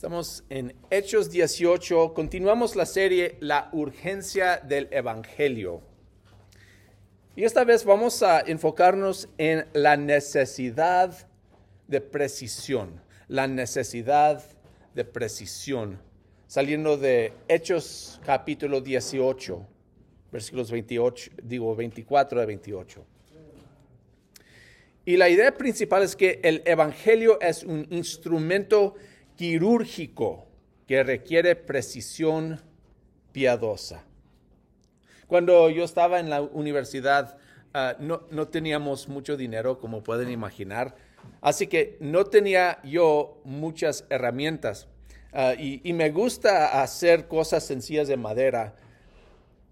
Estamos en Hechos 18, continuamos la serie La urgencia del Evangelio. Y esta vez vamos a enfocarnos en la necesidad de precisión, la necesidad de precisión, saliendo de Hechos capítulo 18, versículos 28, digo 24 a 28. Y la idea principal es que el Evangelio es un instrumento quirúrgico que requiere precisión piadosa. Cuando yo estaba en la universidad, ah, no, no, teníamos mucho dinero, como pueden imaginar, así que no tenía yo muchas herramientas. Y, y, me gusta hacer cosas sencillas de madera.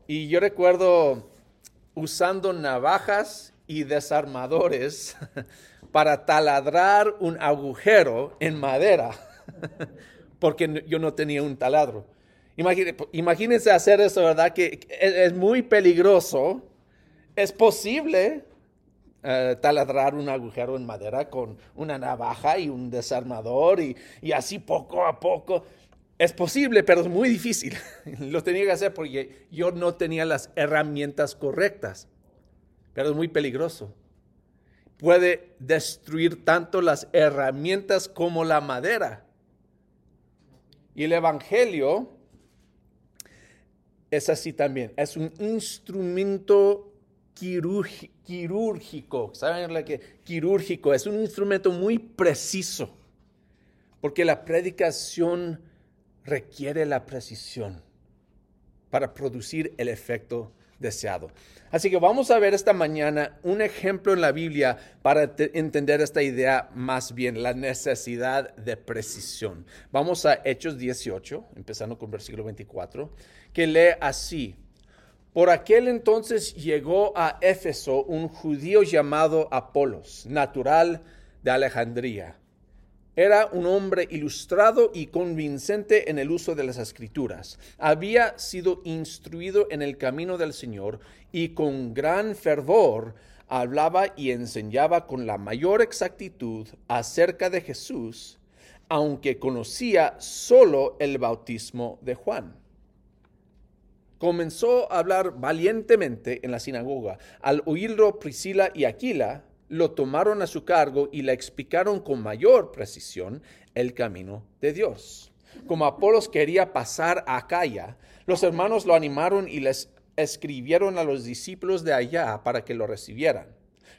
Y yo recuerdo usando navajas y desarmadores para taladrar un agujero en madera porque yo no tenía un taladro. Imagínense hacer eso, ¿verdad? Que es muy peligroso. Es posible uh, taladrar un agujero en madera con una navaja y un desarmador y, y, así poco a poco. Es posible, pero es muy difícil. Lo tenía que hacer porque yo no tenía las herramientas correctas. Pero es muy peligroso. Puede destruir tanto las herramientas como la madera. Y el Evangelio es así también, es un instrumento quirúrgico, ¿saben lo que quirúrgico? Es un instrumento muy preciso, porque la predicación requiere la precisión para producir el efecto deseado. Así que vamos a ver esta mañana un ejemplo en la Biblia para entender esta idea más bien, la necesidad de precisión. Vamos a Hechos 18, empezando con versículo 24, que lee así. Por aquel entonces llegó a Éfeso un judío llamado Apolos, natural de Alejandría era un hombre ilustrado y convincente en el uso de las escrituras. Había sido instruido en el camino del Señor y con gran fervor hablaba y enseñaba con la mayor exactitud acerca de Jesús, aunque conocía solo el bautismo de Juan. Comenzó a hablar valientemente en la sinagoga. Al oírlo Priscila y Aquila, lo tomaron a su cargo y le explicaron con mayor precisión el camino de Dios. Como Apolos quería pasar a Acaya, los hermanos lo animaron y les escribieron a los discípulos de allá para que lo recibieran.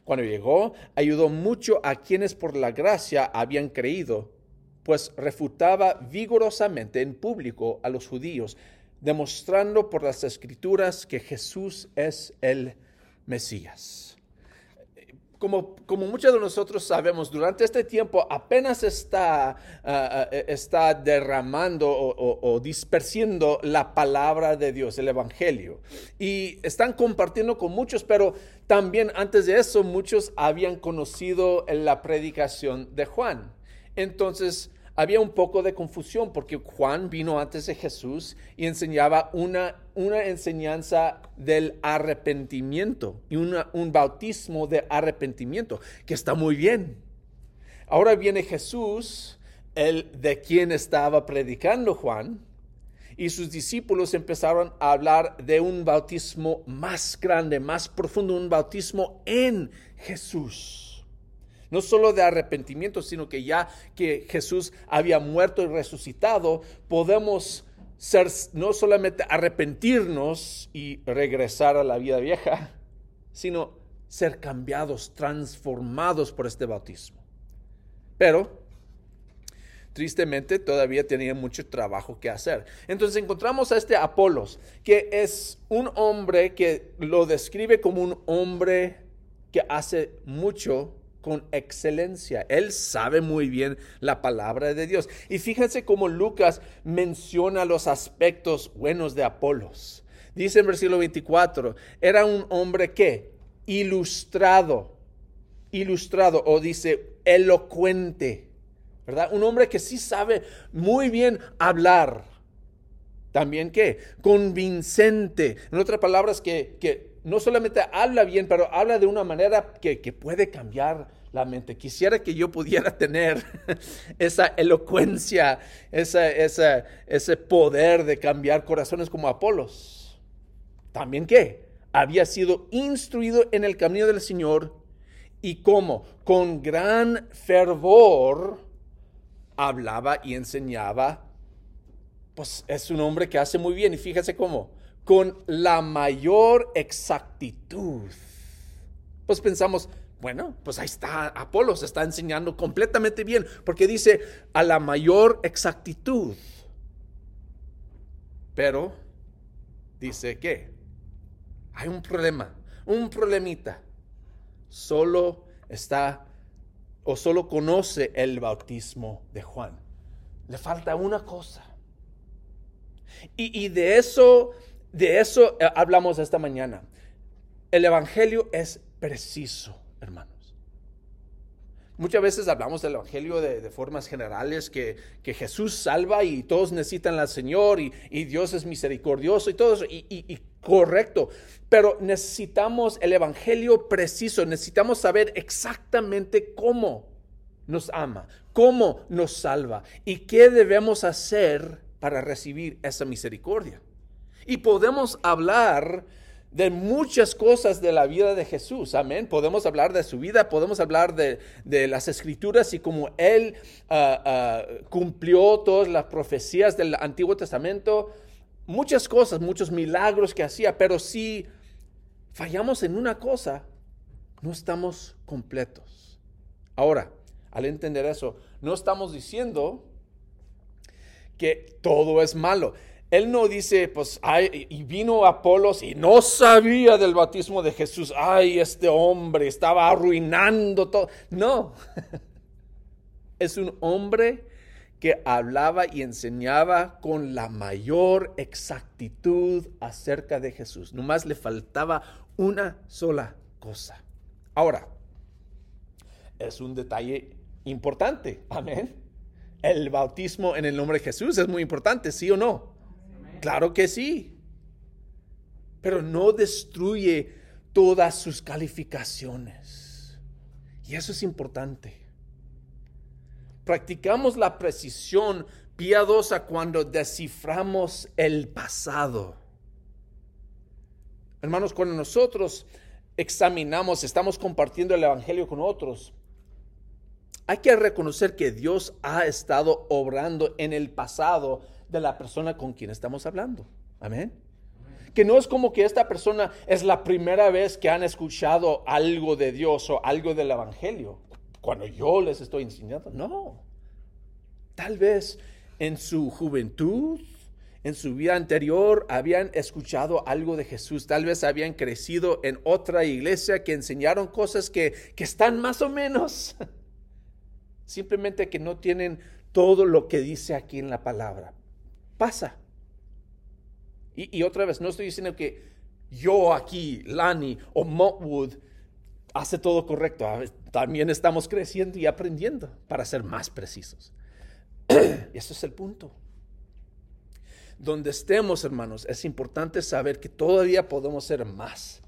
Cuando llegó, ayudó mucho a quienes por la gracia habían creído, pues refutaba vigorosamente en público a los judíos, demostrando por las escrituras que Jesús es el Mesías como, muchos de nosotros sabemos, durante este tiempo apenas está, ah, ah, está derramando o, o, la palabra de Dios, el Evangelio. Y están compartiendo con muchos, pero también antes de eso muchos habían conocido la predicación de Juan. Entonces, había un poco de confusión porque Juan vino antes de Jesús y enseñaba una, una enseñanza del arrepentimiento y un bautismo de arrepentimiento, que está muy bien. Ahora viene Jesús, el de quien estaba predicando Juan, y sus discípulos empezaron a hablar de un bautismo más grande, más profundo, un bautismo en Jesús no solo de arrepentimiento, sino que ya que Jesús había muerto y resucitado, podemos ser no solamente arrepentirnos y regresar a la vida vieja, sino ser cambiados, transformados por este bautismo. Pero tristemente todavía tenía mucho trabajo que hacer. Entonces encontramos a este Apolos, que es un hombre que lo describe como un hombre que hace mucho con excelencia. Él sabe muy bien la palabra de Dios. Y fíjense cómo Lucas menciona los aspectos buenos de Apolos. Dice en versículo 24, era un hombre que ilustrado, ilustrado, o dice elocuente, ¿verdad? Un hombre que sí sabe muy bien hablar. También que convincente. En otras palabras, que, que no solamente habla bien, pero habla de una manera que, puede cambiar la mente. Quisiera que yo pudiera tener esa elocuencia, ese poder de cambiar corazones como Apolos. También qué? Había sido instruido en el camino del Señor y cómo, con gran fervor, hablaba y enseñaba. Pues es un hombre que hace muy bien y fíjese cómo, con la mayor exactitud. Pues pensamos, bueno, pues ahí está, Apolo se está enseñando completamente bien, porque dice a la mayor exactitud. Pero dice que hay un problema, un problemita. Solo está o solo conoce el bautismo de Juan. Le falta una cosa. Y, y de eso, de eso eh, hablamos esta mañana. El evangelio es preciso hermanos. Muchas veces hablamos del Evangelio de, formas generales, que, Jesús salva y todos necesitan al Señor y, Dios es misericordioso y todo eso, y, correcto. Pero necesitamos el Evangelio preciso, necesitamos saber exactamente cómo nos ama, cómo nos salva y qué debemos hacer para recibir esa misericordia. Y podemos hablar de muchas cosas de la vida de Jesús. Amén. Podemos hablar de su vida, podemos hablar de, las escrituras y cómo Él ah, ah, cumplió todas las profecías del Antiguo Testamento. Muchas cosas, muchos milagros que hacía, pero si fallamos en una cosa, no estamos completos. Ahora, al entender eso, no estamos diciendo que todo es malo. Él no dice, pues, ay, y vino Apolos y no sabía del bautismo de Jesús. Ay, este hombre estaba arruinando todo. No, es un hombre que hablaba y enseñaba con la mayor exactitud acerca de Jesús. Nomás le faltaba una sola cosa. Ahora, es un detalle importante. Amén. El bautismo en el nombre de Jesús es muy importante, ¿sí o no? Claro que sí. Pero no destruye todas sus calificaciones. Y eso es importante. Practicamos la precisión piadosa cuando desciframos el pasado. Hermanos, cuando nosotros examinamos, estamos compartiendo el Evangelio con otros, hay que reconocer que Dios ha estado obrando en el pasado de la persona con quien estamos hablando. Amén. Que no es como que esta persona es la primera vez que han escuchado algo de Dios o algo del Evangelio. Cuando yo les estoy enseñando. No. Tal vez en su juventud, en su vida anterior, habían escuchado algo de Jesús. Tal vez habían crecido en otra iglesia que enseñaron cosas que, que están más o menos. Simplemente que no tienen todo lo que dice aquí en la palabra pasa. Y, otra vez, no estoy diciendo que yo aquí, Lani o Motwood, hace todo correcto. También estamos creciendo y aprendiendo para ser más precisos. Ese es el punto. Donde estemos, hermanos, es importante saber que todavía podemos ser más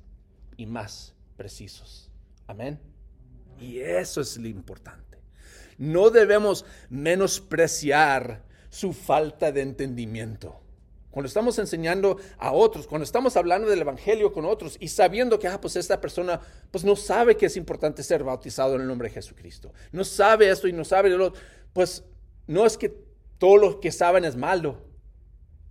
y más precisos. Amén. Y eso es lo importante. No debemos menospreciar su falta de entendimiento. Cuando estamos enseñando a otros, cuando estamos hablando del Evangelio con otros y sabiendo que, ah, pues esta persona, pues no sabe que es importante ser bautizado en el nombre de Jesucristo. No sabe esto y no sabe lo otro. Pues no es que todo lo que saben es malo.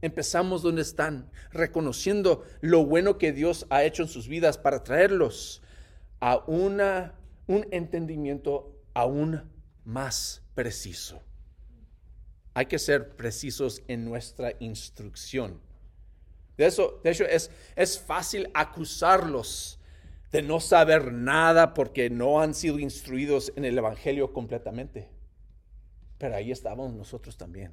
Empezamos donde están, reconociendo lo bueno que Dios ha hecho en sus vidas para traerlos a una, un entendimiento aún más preciso. Hay que ser precisos en nuestra instrucción. De, eso, de hecho, es, es fácil acusarlos de no saber nada porque no han sido instruidos en el Evangelio completamente. Pero ahí estábamos nosotros también.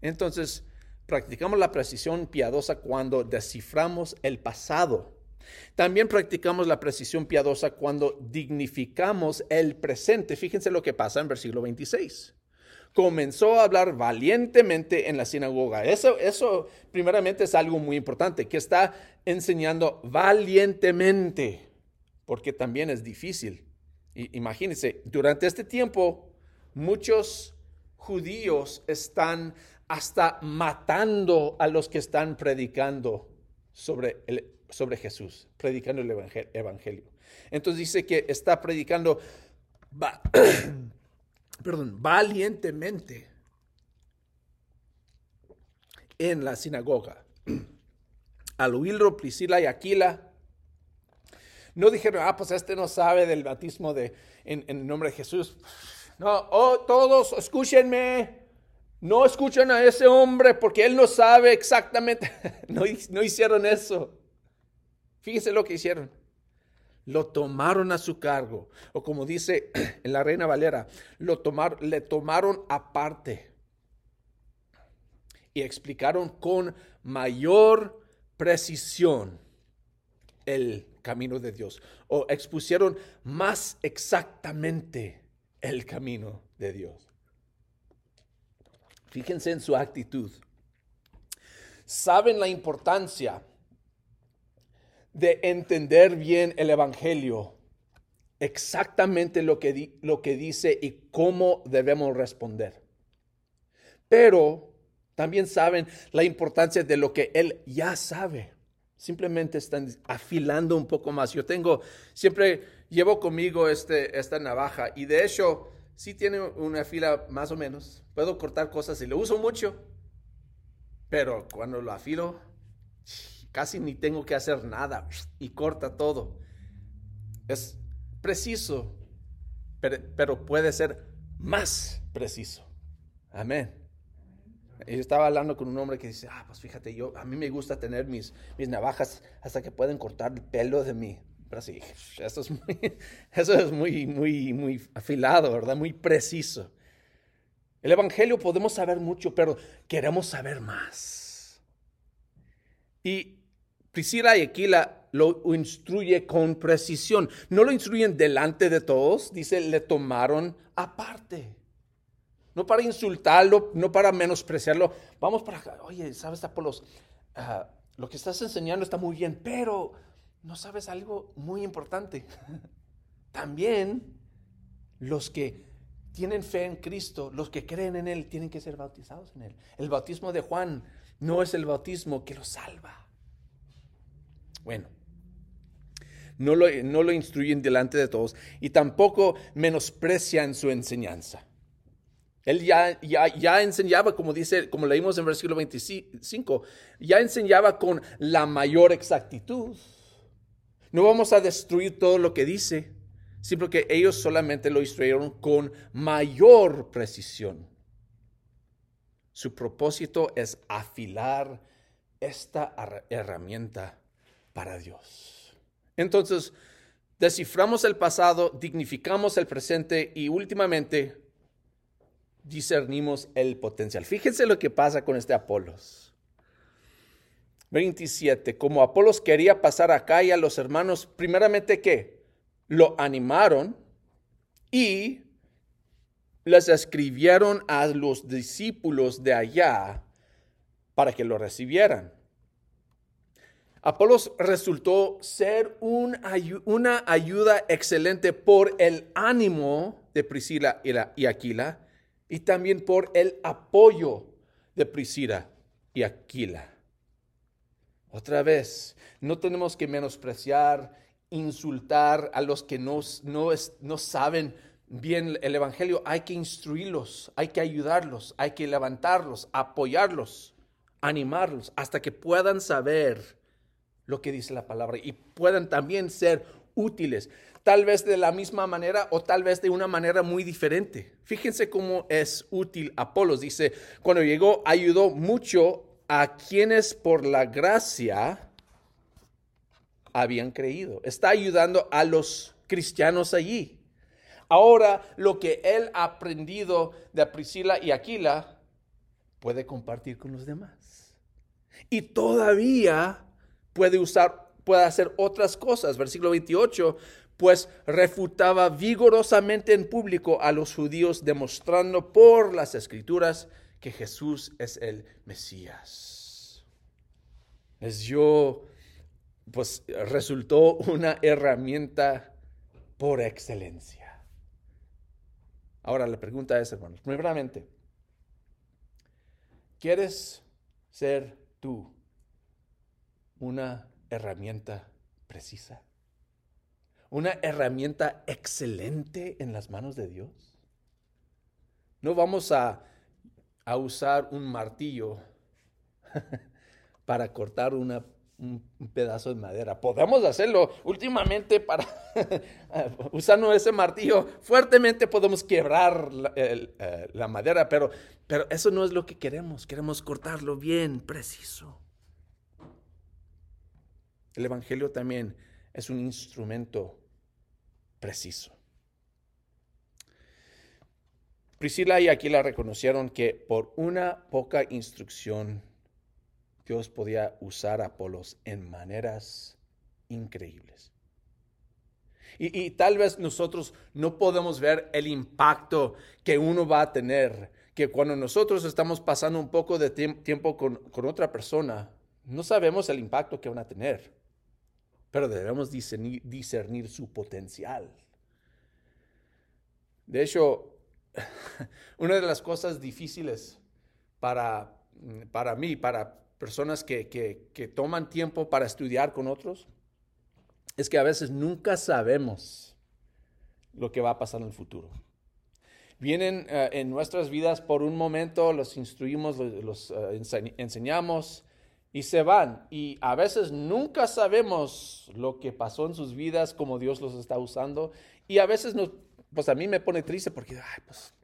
Entonces, practicamos la precisión piadosa cuando desciframos el pasado. También practicamos la precisión piadosa cuando dignificamos el presente. Fíjense lo que pasa en versículo 26 comenzó a hablar valientemente en la sinagoga. Eso, eso primeramente es algo muy importante, que está enseñando valientemente, porque también es difícil imagínense, durante este tiempo muchos judíos están hasta matando a los que están predicando sobre, el, sobre Jesús, predicando el evangelio. Entonces dice que está predicando perdón, valientemente en la sinagoga. Al oírlo Priscila y Aquila, no dijeron, ah, pues este no sabe del bautismo de, en, el nombre de Jesús. No, oh, todos escúchenme. No escuchen a ese hombre porque él no sabe exactamente. no, no hicieron eso. Fíjense lo que hicieron. Lo tomaron a su cargo. O como dice en la Reina Valera, lo tomaron, le tomaron aparte. Y explicaron con mayor precisión el camino de Dios. O expusieron más exactamente el camino de Dios. Fíjense en su actitud. Saben la importancia de entender bien el Evangelio, exactamente lo que, lo que dice y cómo debemos responder. Pero también saben la importancia de lo que Él ya sabe. Simplemente están afilando un poco más. Yo tengo, siempre llevo conmigo este, esta navaja y de hecho sí tiene una fila más o menos. Puedo cortar cosas y lo uso mucho, pero cuando lo afilo, casi ni tengo que hacer nada y corta todo. Es preciso, pero, puede ser más preciso. Amén. Yo estaba hablando con un hombre que dice, ah, pues fíjate, yo, a mí me gusta tener mis, mis navajas hasta que pueden cortar el pelo de mí. Pero sí, eso es muy, eso es muy, muy, muy afilado, ¿verdad? Muy preciso. El Evangelio podemos saber mucho, pero queremos saber más. Y Priscila y Aquila lo instruye con precisión. No lo instruyen delante de todos, dice, le tomaron aparte no para insultarlo, no para menospreciarlo. Vamos para acá. Oye, ¿sabes, Apolos? Ah, lo que estás enseñando está muy bien, pero no sabes algo muy importante. También los que tienen fe en Cristo, los que creen en Él, tienen que ser bautizados en Él. El bautismo de Juan no es el bautismo que lo salva. Bueno, no lo, no lo instruyen delante de todos y tampoco menosprecian su enseñanza. Él ya, ya, enseñaba, como dice, como leímos en versículo 25, ya enseñaba con la mayor exactitud. No vamos a destruir todo lo que dice, sino que ellos solamente lo instruyeron con mayor precisión. Su propósito es afilar esta herramienta para Dios. Entonces, desciframos el pasado, dignificamos el presente y últimamente discernimos el potencial. Fíjense lo que pasa con este Apolos. 27. Como Apolos quería pasar acá y a los hermanos, primeramente que lo animaron y les escribieron a los discípulos de allá para que lo recibieran. Apolos resultó ser una ayuda excelente por el ánimo de Priscila y Aquila y también por el apoyo de Priscila y Aquila. Otra vez, no tenemos que menospreciar, insultar a los que no, saben bien el Evangelio. Hay que instruirlos, hay que ayudarlos, hay que levantarlos, apoyarlos, animarlos, hasta que puedan saber lo que dice la palabra y puedan también ser útiles tal vez de la misma manera o tal vez de una manera muy diferente. Fíjense cómo es útil Apolos. Dice, cuando llegó ayudó mucho a quienes por la gracia habían creído. Está ayudando a los cristianos allí. Ahora lo que él ha aprendido de Priscila y Aquila puede compartir con los demás. Y todavía puede usar, puede hacer otras cosas. Versículo 28, pues refutaba vigorosamente en público a los judíos, demostrando por las escrituras que Jesús es el Mesías. Les dio, pues resultó una herramienta por excelencia. Ahora la pregunta es, hermanos, primeramente, ¿quieres ser tú una herramienta precisa? ¿Una herramienta excelente en las manos de Dios? No vamos a, a usar un martillo para cortar una un, pedazo de madera. Podemos hacerlo últimamente para, usando ese martillo, fuertemente podemos quebrar eh, la, madera, pero, pero eso no es lo que queremos. Queremos cortarlo bien, preciso. El Evangelio también es un instrumento preciso. Priscila y Aquila reconocieron que por una poca instrucción Dios podía usar a Apolos en maneras increíbles. Y, tal vez nosotros no podemos ver el impacto que uno va a tener, que cuando nosotros estamos pasando un poco de tiempo con, otra persona, no sabemos el impacto que van a tener, pero debemos discernir, discernir su potencial. De hecho, una de las cosas difíciles para, para mí, para personas que, toman tiempo para estudiar con otros, es que a veces nunca sabemos lo que va a pasar en el futuro. Vienen eh, en nuestras vidas por un momento, los instruimos, los, eh, enseñamos y se van. Y a veces nunca sabemos lo que pasó en sus vidas, cómo Dios los está usando. Y a veces nos, pues a mí me pone triste porque, ay, pues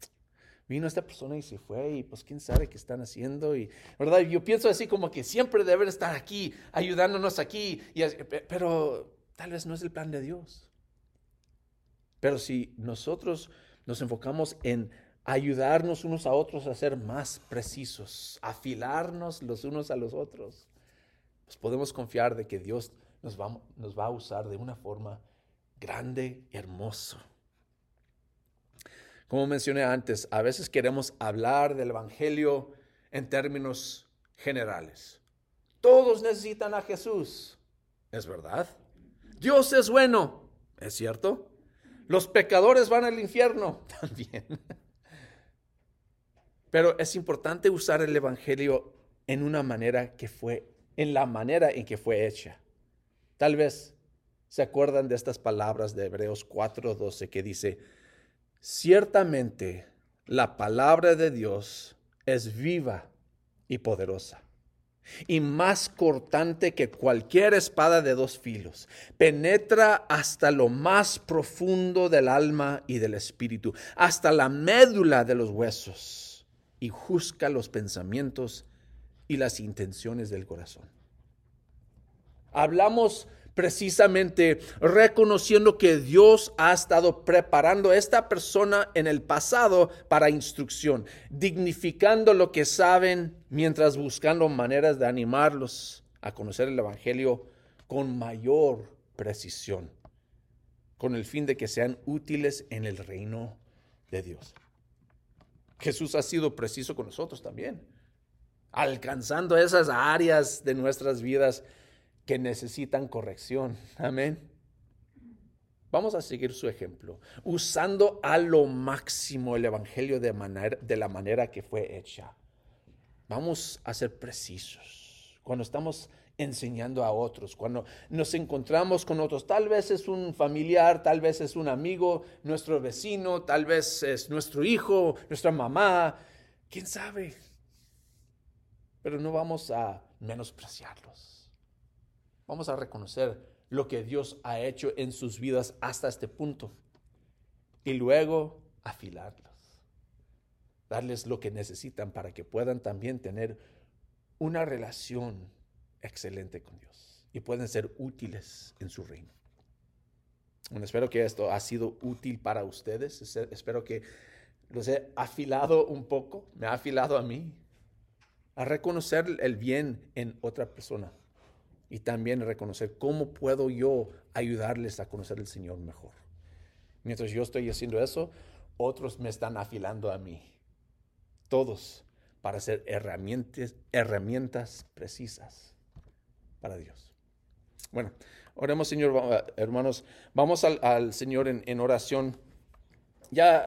vino esta persona y se fue y pues quién sabe qué están haciendo y verdad yo pienso así como que siempre deben estar aquí ayudándonos aquí y, pero tal vez no es el plan de Dios pero si nosotros nos enfocamos en ayudarnos unos a otros a ser más precisos afilarnos los unos a los otros pues podemos confiar de que Dios nos va, nos va a usar de una forma grande y hermoso como mencioné antes, a veces queremos hablar del Evangelio en términos generales. Todos necesitan a Jesús. ¿Es verdad? Dios es bueno. ¿Es cierto? Los pecadores van al infierno. También. Pero es importante usar el Evangelio en una manera que fue, en la manera en que fue hecha. Tal vez se acuerdan de estas palabras de Hebreos 4:12 que dice, Ciertamente la palabra de Dios es viva y poderosa y más cortante que cualquier espada de dos filos. Penetra hasta lo más profundo del alma y del espíritu, hasta la médula de los huesos, y juzga los pensamientos y las intenciones del corazón. Hablamos precisamente reconociendo que Dios ha estado preparando a esta persona en el pasado para instrucción, dignificando lo que saben mientras buscando maneras de animarlos a conocer el Evangelio con mayor precisión, con el fin de que sean útiles en el reino de Dios. Jesús ha sido preciso con nosotros también, alcanzando esas áreas de nuestras vidas que necesitan corrección. Amén. Vamos a seguir su ejemplo, usando a lo máximo el Evangelio de, manera, de la manera que fue hecha. Vamos a ser precisos. Cuando estamos enseñando a otros, cuando nos encontramos con otros, tal vez es un familiar, tal vez es un amigo, nuestro vecino, tal vez es nuestro hijo, nuestra mamá, quién sabe. Pero no vamos a menospreciarlos Vamos a reconocer lo que Dios ha hecho en sus vidas hasta este punto y luego afilarlos, darles lo que necesitan para que puedan también tener una relación excelente con Dios y pueden ser útiles en su reino. Bueno, espero que esto ha sido útil para ustedes. Espero que los he afilado un poco, me ha afilado a mí, a reconocer el bien en otra persona y también reconocer cómo puedo yo ayudarles a conocer al Señor mejor. Mientras yo estoy haciendo eso, otros me están afilando a mí. Todos para ser herramientas, herramientas precisas para Dios. Bueno, oremos Señor, hermanos, vamos al, Señor en, oración. Ya